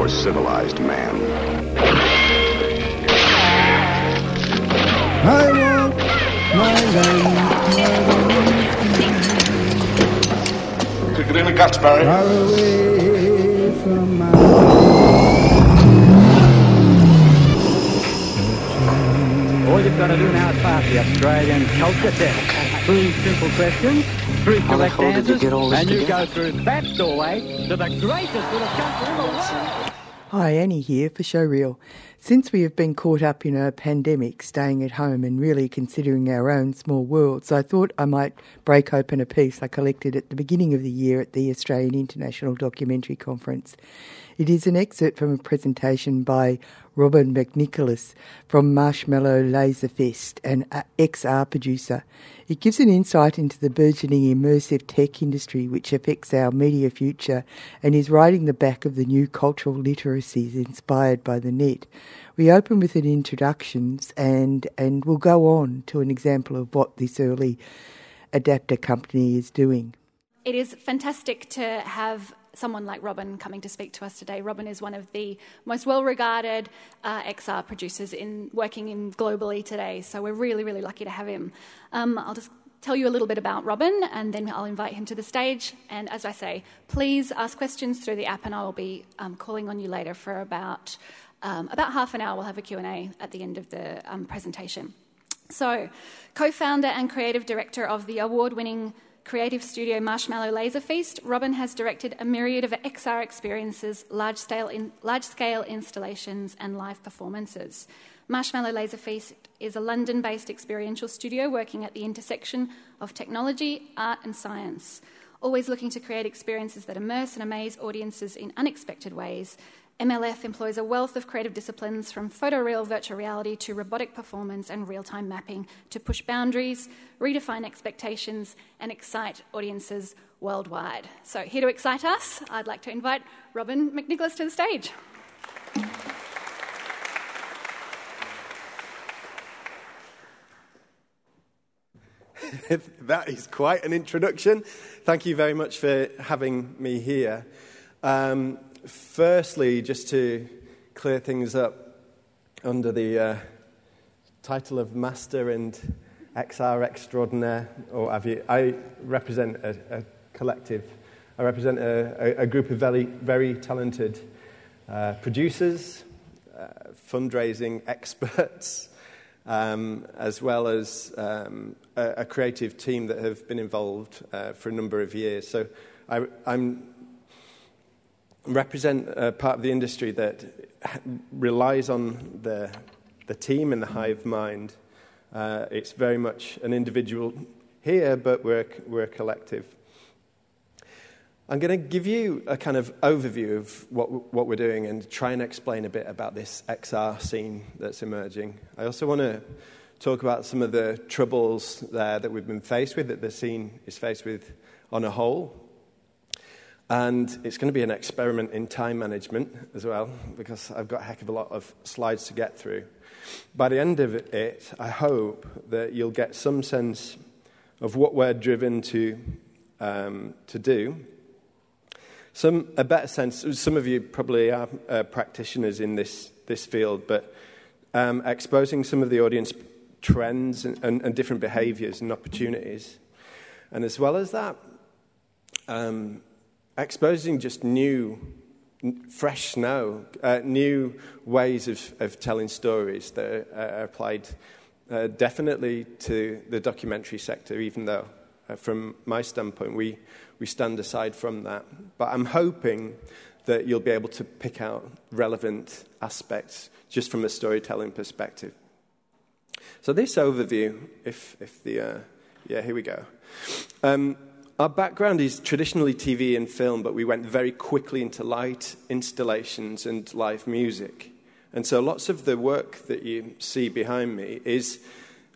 for civilized man. I want my land Kick it in the guts, Barry. far away from my All you've got to do now is pass the Australian culture test. Three simple questions, three How correct hell you answers, get all this and you together? go through that doorway to the greatest little country in the world. Hi, Annie here for Showreel. Since we have been caught up in a pandemic, staying at home and really considering our own small worlds, I thought I might break open a piece I collected at the beginning of the year at the Australian International Documentary Conference. It is an excerpt from a presentation by Robin McNicholas from Marshmallow Laser Feast, an uh, XR producer. It gives an insight into the burgeoning immersive tech industry which affects our media future and is riding the back of the new cultural literacies inspired by the net. We open with an introductions and, and we'll go on to an example of what this early adapter company is doing. It is fantastic to have someone like Robin coming to speak to us today. Robin is one of the most well-regarded uh, XR producers in working in globally today, so we're really, really lucky to have him. Um, I'll just tell you a little bit about Robin, and then I'll invite him to the stage. And as I say, please ask questions through the app, and I will be um, calling on you later for about um, about half an hour. We'll have a Q and A at the end of the um, presentation. So, co founder and creative director of the award winning creative studio Marshmallow Laser Feast, Robin has directed a myriad of XR experiences, large scale, in, large scale installations, and live performances. Marshmallow Laser Feast is a London based experiential studio working at the intersection of technology, art, and science. Always looking to create experiences that immerse and amaze audiences in unexpected ways, MLF employs a wealth of creative disciplines from photoreal virtual reality to robotic performance and real time mapping to push boundaries, redefine expectations, and excite audiences worldwide. So, here to excite us, I'd like to invite Robin McNicholas to the stage. that is quite an introduction. Thank you very much for having me here. Um, firstly, just to clear things up under the uh, title of Master and XR Extraordinaire, or have you, I represent a, a collective. I represent a, a, group of very, very talented uh, producers, uh, fundraising experts, um, as well as um, a, a creative team that have been involved uh, for a number of years. So I, I'm represent a part of the industry that relies on the, the team and the hive mind. Uh, it's very much an individual here, but we're, we're a collective. I'm going to give you a kind of overview of what, what we're doing and try and explain a bit about this XR scene that's emerging. I also want to talk about some of the troubles there that we've been faced with, that the scene is faced with on a whole. And it's going to be an experiment in time management as well, because I've got a heck of a lot of slides to get through. By the end of it, I hope that you'll get some sense of what we're driven to, um, to do. Some, a better sense, some of you probably are uh, practitioners in this, this field, but um, exposing some of the audience trends and, and, and different behaviors and opportunities. And as well as that, um, exposing just new, fresh snow, uh, new ways of, of telling stories that are, are applied uh, definitely to the documentary sector, even though, uh, from my standpoint, we, we stand aside from that. But I'm hoping that you'll be able to pick out relevant aspects just from a storytelling perspective. So, this overview, if, if the, uh, yeah, here we go. Um, our background is traditionally TV and film, but we went very quickly into light installations and live music. And so lots of the work that you see behind me is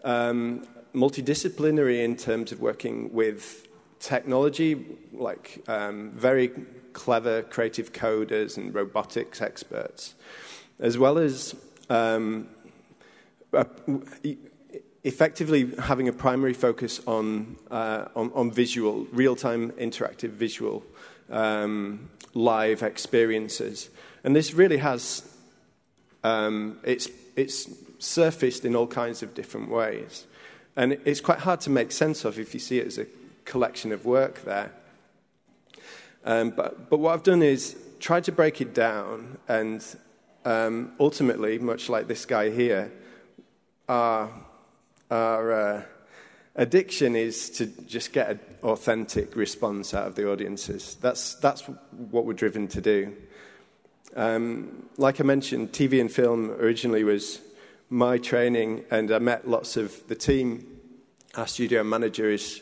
um, multidisciplinary in terms of working with technology, like um, very clever creative coders and robotics experts, as well as um, effectively having a primary focus on, uh, on, on, visual, real time interactive visual um, live experiences. And this really has, um, it's, it's surfaced in all kinds of different ways. And it's quite hard to make sense of if you see it as a collection of work there. Um, but, but what I've done is tried to break it down, and um, ultimately, much like this guy here, our, our uh, addiction is to just get an authentic response out of the audiences. That's, that's what we're driven to do. Um, like I mentioned, TV and film originally was my training, and I met lots of the team. Our studio manager is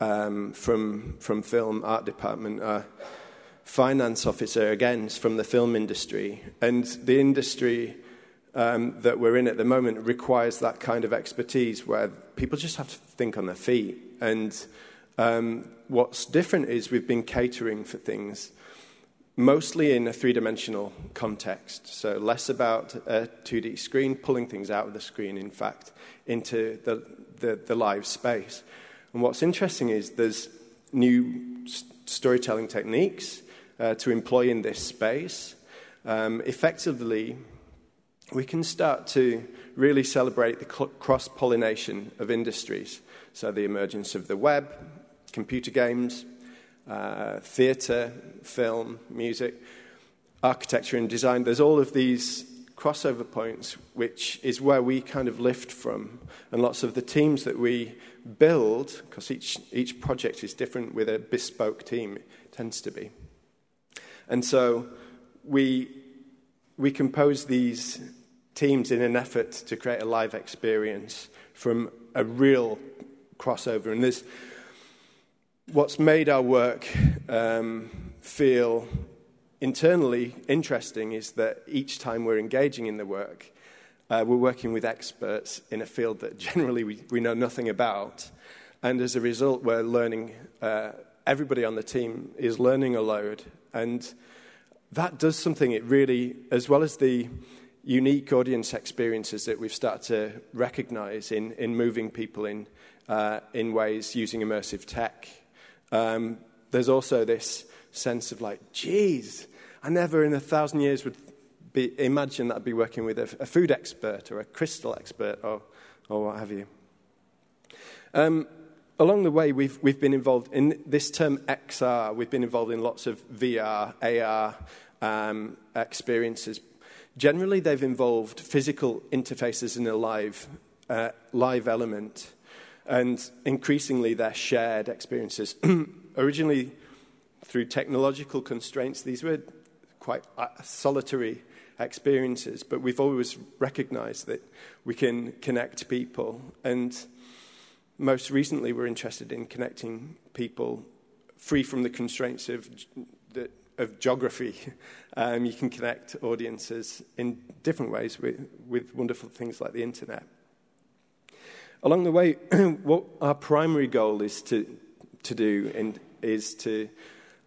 um, from, from film art department, a finance officer, again, is from the film industry. And the industry um, that we're in at the moment requires that kind of expertise where people just have to think on their feet. And um, what's different is we've been catering for things mostly in a three dimensional context. So, less about a 2D screen, pulling things out of the screen, in fact, into the, the, the live space. And what's interesting is there's new storytelling techniques uh, to employ in this space. Um, effectively, we can start to really celebrate the cross pollination of industries. So, the emergence of the web, computer games, uh, theatre, film, music, architecture, and design. There's all of these crossover points, which is where we kind of lift from. And lots of the teams that we build, because each, each project is different with a bespoke team, tends to be. And so we we compose these teams in an effort to create a live experience from a real crossover. And this, what's made our work um, feel internally interesting is that each time we're engaging in the work, uh, we're working with experts in a field that generally we, we know nothing about. And as a result, we're learning, uh, everybody on the team is learning a load. And that does something. It really, as well as the unique audience experiences that we've started to recognize in, in moving people in, uh, in ways using immersive tech, um, there's also this sense of like, geez, I never in a thousand years would be, imagine that I'd be working with a, a food expert or a crystal expert or, or what have you. Um, along the way, we've, we've been involved in this term XR, we've been involved in lots of VR, AR um, experiences. Generally, they've involved physical interfaces in a live, uh, live element, and increasingly, they're shared experiences. Originally, through technological constraints, these were quite uh, solitary experiences, but we've always recognized that we can connect people. And most recently, we're interested in connecting people free from the constraints of, of geography. Um, you can connect audiences in different ways with, with wonderful things like the internet. Along the way, what our primary goal is to, to do in, is to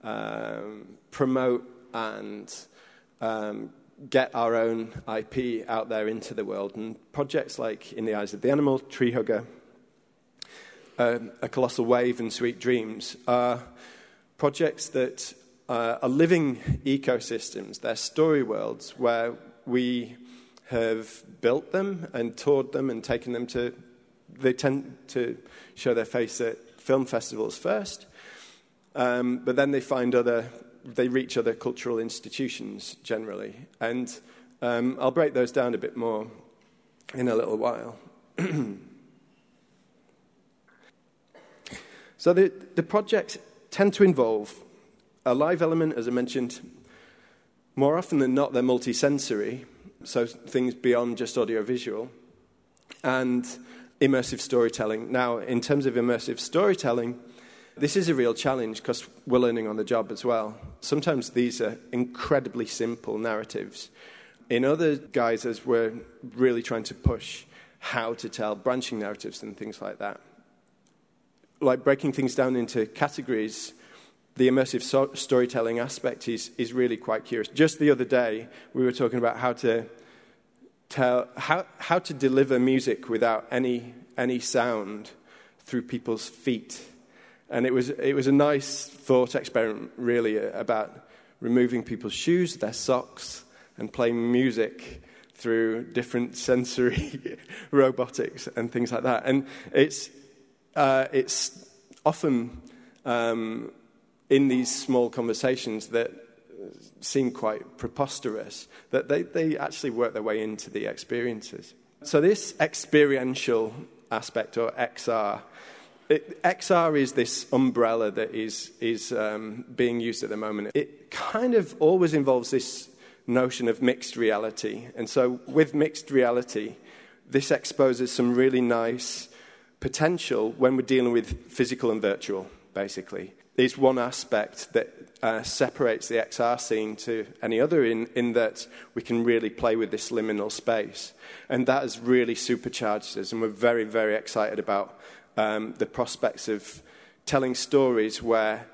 um, promote and um, get our own IP out there into the world. And projects like In the Eyes of the Animal, Tree Hugger, um, A Colossal Wave, and Sweet Dreams are projects that uh, are living ecosystems. They're story worlds where we have built them and toured them and taken them to. They tend to show their face at film festivals first, um, but then they find other they reach other cultural institutions generally. And um, I'll break those down a bit more in a little while. so the, the projects tend to involve a live element, as I mentioned. More often than not, they're multisensory, so things beyond just audiovisual, and immersive storytelling. Now, in terms of immersive storytelling, This is a real challenge because we're learning on the job as well. Sometimes these are incredibly simple narratives. In other guises, we're really trying to push how to tell branching narratives and things like that. Like breaking things down into categories, the immersive so- storytelling aspect is, is really quite curious. Just the other day, we were talking about how to tell, how, how to deliver music without any, any sound through people's feet. And it was, it was a nice thought experiment, really, uh, about removing people's shoes, their socks, and playing music through different sensory robotics and things like that. And it's, uh, it's often um, in these small conversations that seem quite preposterous that they, they actually work their way into the experiences. So, this experiential aspect, or XR, it, XR is this umbrella that is, is um, being used at the moment. It kind of always involves this notion of mixed reality. And so, with mixed reality, this exposes some really nice potential when we're dealing with physical and virtual, basically. is one aspect that uh, separates the XR scene to any other in, in that we can really play with this liminal space. And that has really supercharged us, and we're very, very excited about um, the prospects of telling stories where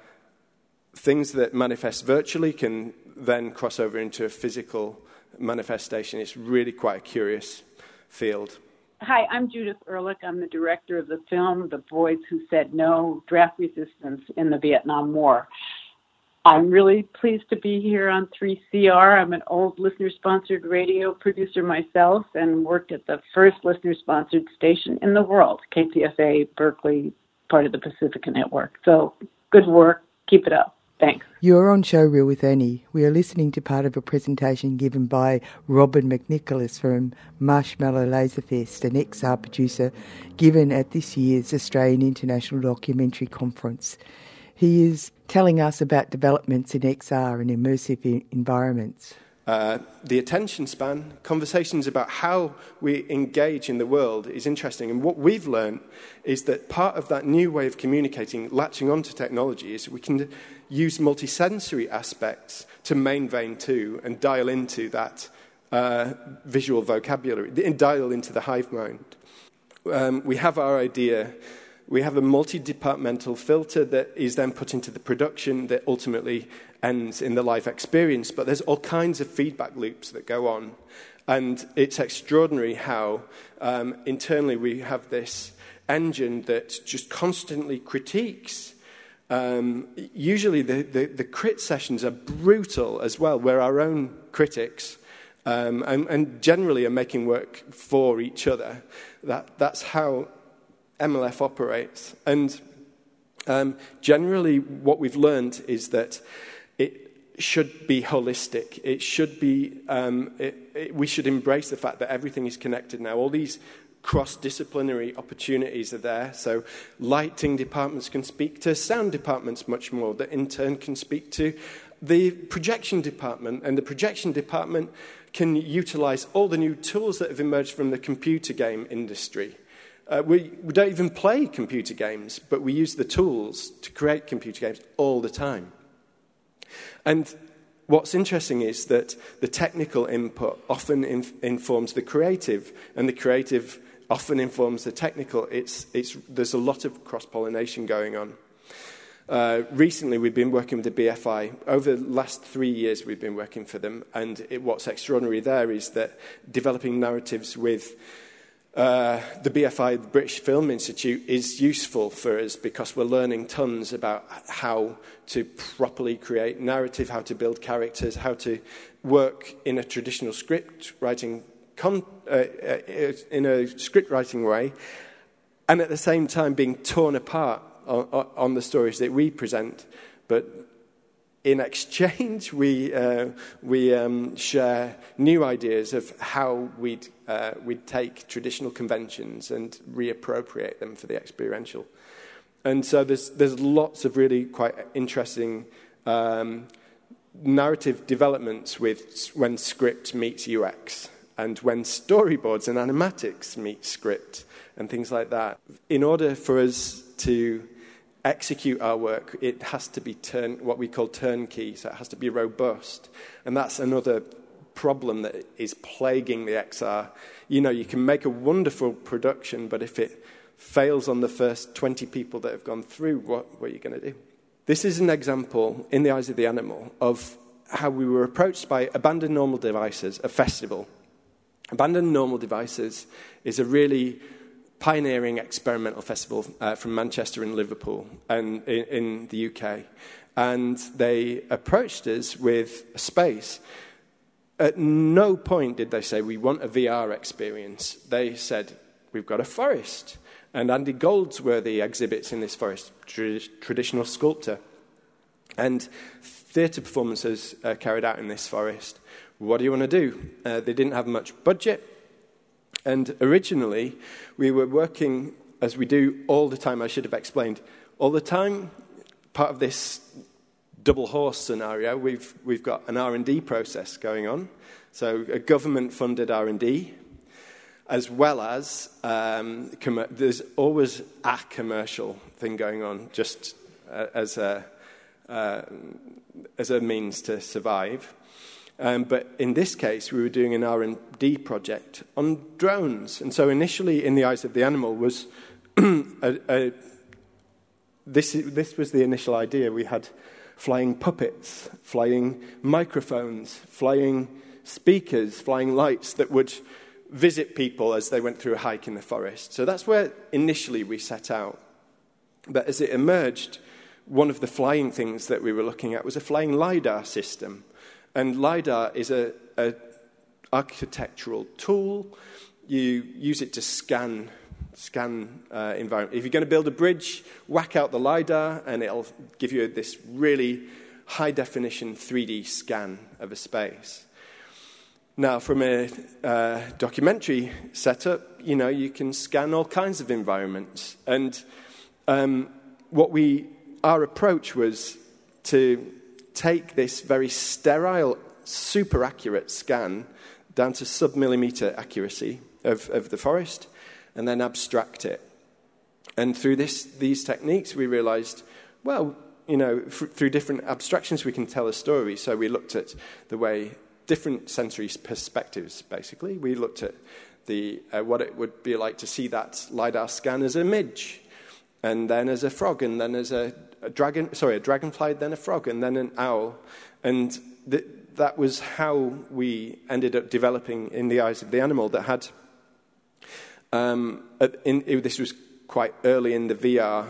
things that manifest virtually can then cross over into a physical manifestation. It's really quite a curious field. Hi, I'm Judith Ehrlich. I'm the director of the film The Boys Who Said No Draft Resistance in the Vietnam War. I'm really pleased to be here on 3CR. I'm an old listener sponsored radio producer myself and worked at the first listener sponsored station in the world, KPFA Berkeley, part of the Pacifica Network. So good work. Keep it up. Thanks. You're on Showreel with Annie. We are listening to part of a presentation given by Robin McNicholas from Marshmallow Laser Feast, an XR producer, given at this year's Australian International Documentary Conference. He is telling us about developments in XR and immersive environments. Uh, the attention span, conversations about how we engage in the world is interesting. And what we've learned is that part of that new way of communicating, latching onto technology, is we can use multisensory aspects to main vein to and dial into that uh, visual vocabulary, dial into the hive mind. Um, we have our idea we have a multi departmental filter that is then put into the production that ultimately ends in the live experience. But there's all kinds of feedback loops that go on. And it's extraordinary how um, internally we have this engine that just constantly critiques. Um, usually the, the, the crit sessions are brutal as well, where our own critics um, and, and generally are making work for each other. That, that's how MLF operates. And um, generally, what we've learned is that it should be holistic. It should be, um, it, it, we should embrace the fact that everything is connected now. All these cross disciplinary opportunities are there. So, lighting departments can speak to sound departments much more, that in turn can speak to the projection department, and the projection department can utilize all the new tools that have emerged from the computer game industry. Uh, we, we don't even play computer games, but we use the tools to create computer games all the time. And what's interesting is that the technical input often inf- informs the creative, and the creative often informs the technical. It's, it's, there's a lot of cross pollination going on. Uh, recently, we've been working with the BFI. Over the last three years, we've been working for them. And it, what's extraordinary there is that developing narratives with uh, the BFI, the British Film Institute, is useful for us because we're learning tons about how to properly create narrative, how to build characters, how to work in a traditional script writing, con- uh, uh, in a script writing way, and at the same time being torn apart on, on the stories that we present, but in exchange, we, uh, we um, share new ideas of how we'd, uh, we'd take traditional conventions and reappropriate them for the experiential. And so there's, there's lots of really quite interesting um, narrative developments with when script meets UX and when storyboards and animatics meet script and things like that. In order for us to execute our work, it has to be turn, what we call turnkey, so it has to be robust. And that's another problem that is plaguing the XR. You know, you can make a wonderful production, but if it fails on the first 20 people that have gone through, what, what are you going to do? This is an example, in the eyes of the animal, of how we were approached by Abandoned Normal Devices, a festival. Abandoned Normal Devices is a really pioneering experimental festival uh, from Manchester and Liverpool and in, in the UK. And they approached us with a space. At no point did they say, We want a VR experience. They said, We've got a forest. And Andy Goldsworthy exhibits in this forest, tra- traditional sculptor. And theatre performances are carried out in this forest. What do you want to do? Uh, they didn't have much budget. And originally, we were working, as we do all the time, I should have explained, all the time, part of this double horse scenario, we've, we've got an R&D process going on. So a government-funded R&D, as well as um, com- there's always a commercial thing going on, just uh, as, a, uh, as a means to survive. Um, but in this case, we were doing an R&D project on drones. And so initially, in the eyes of the animal, was a, a, this, this was the initial idea. We had flying puppets, flying microphones, flying speakers, flying lights that would visit people as they went through a hike in the forest. So that's where initially we set out. But as it emerged, one of the flying things that we were looking at was a flying LiDAR system. And LiDAR is an architectural tool. You use it to scan, scan uh, environment. If you're going to build a bridge, whack out the LiDAR, and it'll give you this really high definition 3D scan of a space. Now, from a uh, documentary setup, you know, you can scan all kinds of environments. And um, what we, our approach was to take this very sterile, super accurate scan down to sub-millimeter accuracy of, of the forest and then abstract it. And through this, these techniques, we realized, well, you know, f- through different abstractions, we can tell a story. So we looked at the way different sensory perspectives, basically. We looked at the, uh, what it would be like to see that LiDAR scan as a midge, and then as a frog, and then as a a dragon, sorry, a dragonfly, then a frog, and then an owl. And th- that was how we ended up developing in the eyes of the animal that had. Um, in, it, this was quite early in the VR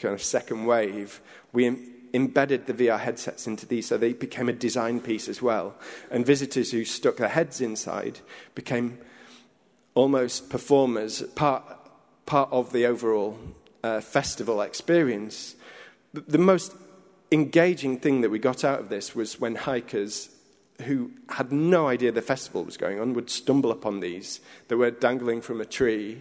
kind of second wave. We Im- embedded the VR headsets into these, so they became a design piece as well. And visitors who stuck their heads inside became almost performers, part, part of the overall uh, festival experience the most engaging thing that we got out of this was when hikers who had no idea the festival was going on would stumble upon these that were dangling from a tree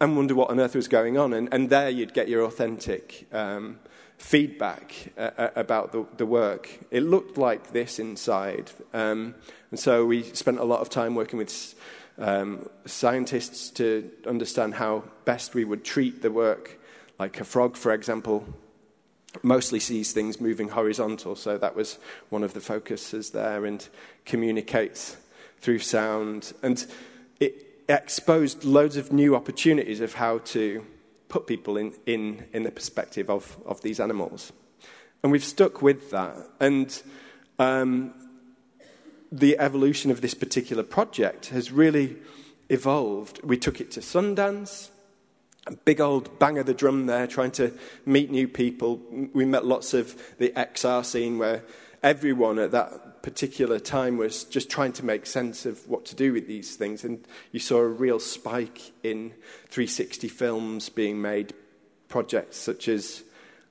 and wonder what on earth was going on. And, and there you'd get your authentic um, feedback uh, uh about the, the, work. It looked like this inside. Um, and so we spent a lot of time working with um, scientists to understand how best we would treat the work. Like a frog, for example, mostly sees things moving horizontal, so that was one of the focuses there, and communicates through sound. And it exposed loads of new opportunities of how to put people in, in, in the perspective of, of these animals. And we've stuck with that. And um, the evolution of this particular project has really evolved. We took it to Sundance big old bang of the drum there, trying to meet new people. We met lots of the XR scene where everyone at that particular time was just trying to make sense of what to do with these things. And you saw a real spike in 360 films being made, projects such as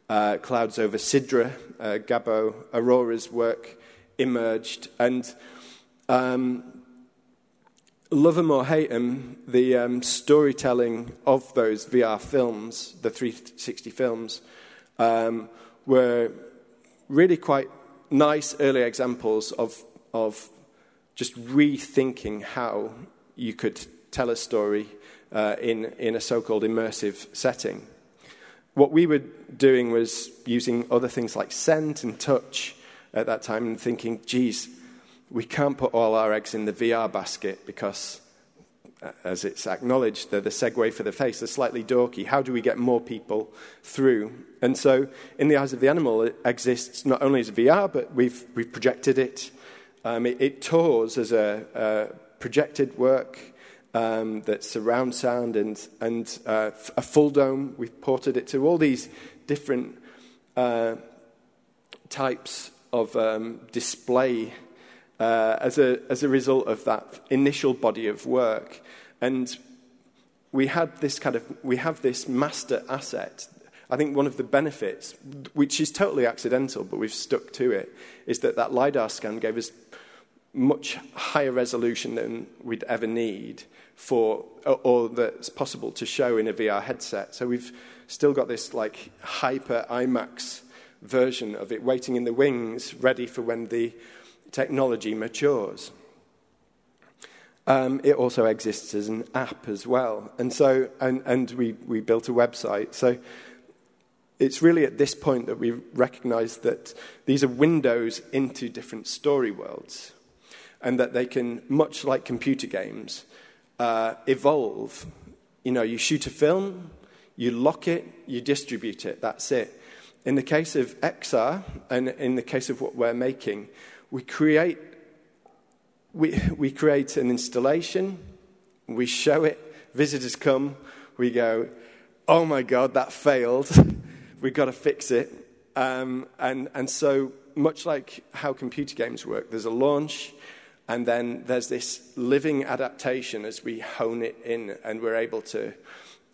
uh, Clouds Over Sidra, uh, Gabo Arora's work emerged. And um, love them or hate them, the um, storytelling of those VR films, the 360 films, um, were really quite nice early examples of, of just rethinking how you could tell a story uh, in, in a so called immersive setting. what we were doing was using other things like scent and touch at that time and thinking, geez, we can't put all our eggs in the VR basket because, uh, as it's acknowledged, they're the Segway for the face. They're slightly dorky. How do we get more people through? And so, in the eyes of the animal, it exists not only as VR, but we've, we've projected it. Um, it, it, tours as a, a projected work um, that's surround sound and, and uh, a full dome. We've ported it to all these different uh, types of um, display uh, as, a, as a result of that initial body of work. And we had this kind of, we have this master asset. I think one of the benefits, which is totally accidental, but we've stuck to it, is that that LiDAR scan gave us much higher resolution than we'd ever need for, or, or that's possible to show in a VR headset. So we've still got this like hyper IMAX version of it waiting in the wings, ready for when the technology matures. Um, it also exists as an app as well. And so, and, and we, we built a website. So it's really at this point that we recognize that these are windows into different story worlds and that they can, much like computer games, uh, evolve. You know, you shoot a film, you lock it, you distribute it, that's it. In the case of XR, and in the case of what we're making, we create, we, we create an installation, we show it, visitors come, we go, oh my God, that failed, we've got to fix it. Um, and, and so, much like how computer games work, there's a launch, and then there's this living adaptation as we hone it in and we're able to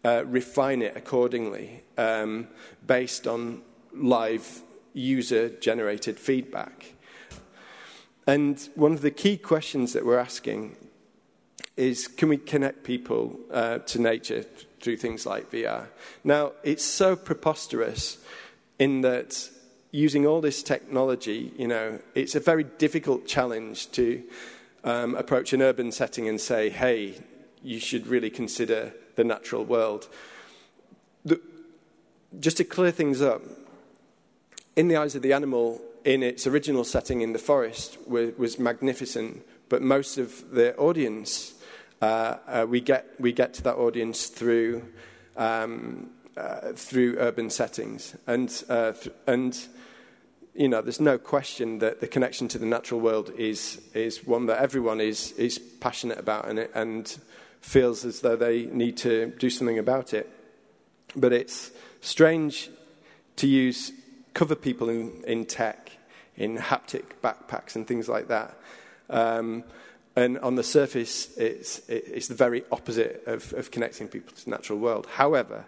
uh, refine it accordingly um, based on live user generated feedback. And one of the key questions that we're asking is can we connect people uh, to nature through things like VR? Now, it's so preposterous in that using all this technology, you know, it's a very difficult challenge to um, approach an urban setting and say, hey, you should really consider the natural world. The, just to clear things up, in the eyes of the animal, in its original setting in the forest, was, was magnificent, but most of the audience, uh, uh, we, get, we get to that audience through, um, uh, through urban settings. And, uh, th- and you know, there's no question that the connection to the natural world is, is one that everyone is, is passionate about and, and feels as though they need to do something about it. But it's strange to use cover people in, in tech, in haptic backpacks and things like that. Um, and on the surface, it's, it's the very opposite of, of connecting people to the natural world. However,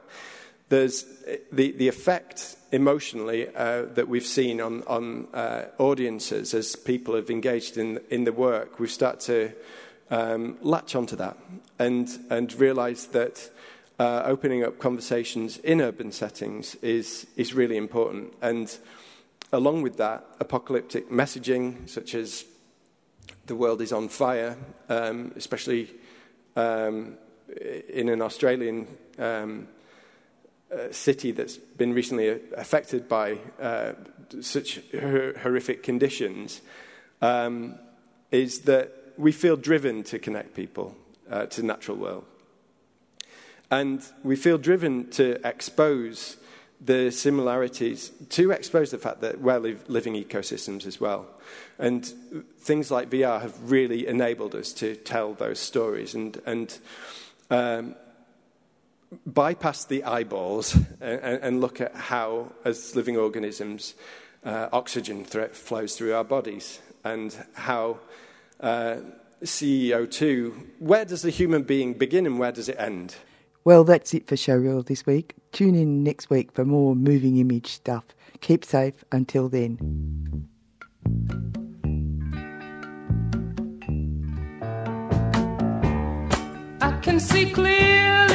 there's the, the effect emotionally uh, that we've seen on, on uh, audiences as people have engaged in, in the work. We've started to um, latch onto that and, and realize that uh, opening up conversations in urban settings is, is really important. And along with that, apocalyptic messaging, such as the world is on fire, um, especially um, in an Australian um, uh, city that's been recently affected by uh, such horrific conditions um, is that we feel driven to connect people uh, to the natural world. And we feel driven to expose the similarities, to expose the fact that we're living ecosystems as well. And things like VR have really enabled us to tell those stories and, and um, bypass the eyeballs and, and, look at how, as living organisms, uh, oxygen flows through our bodies and how uh, CO2, where does the human being begin and where does it end? Well, that's it for Showreel this week. Tune in next week for more moving image stuff. Keep safe until then. I can see clearly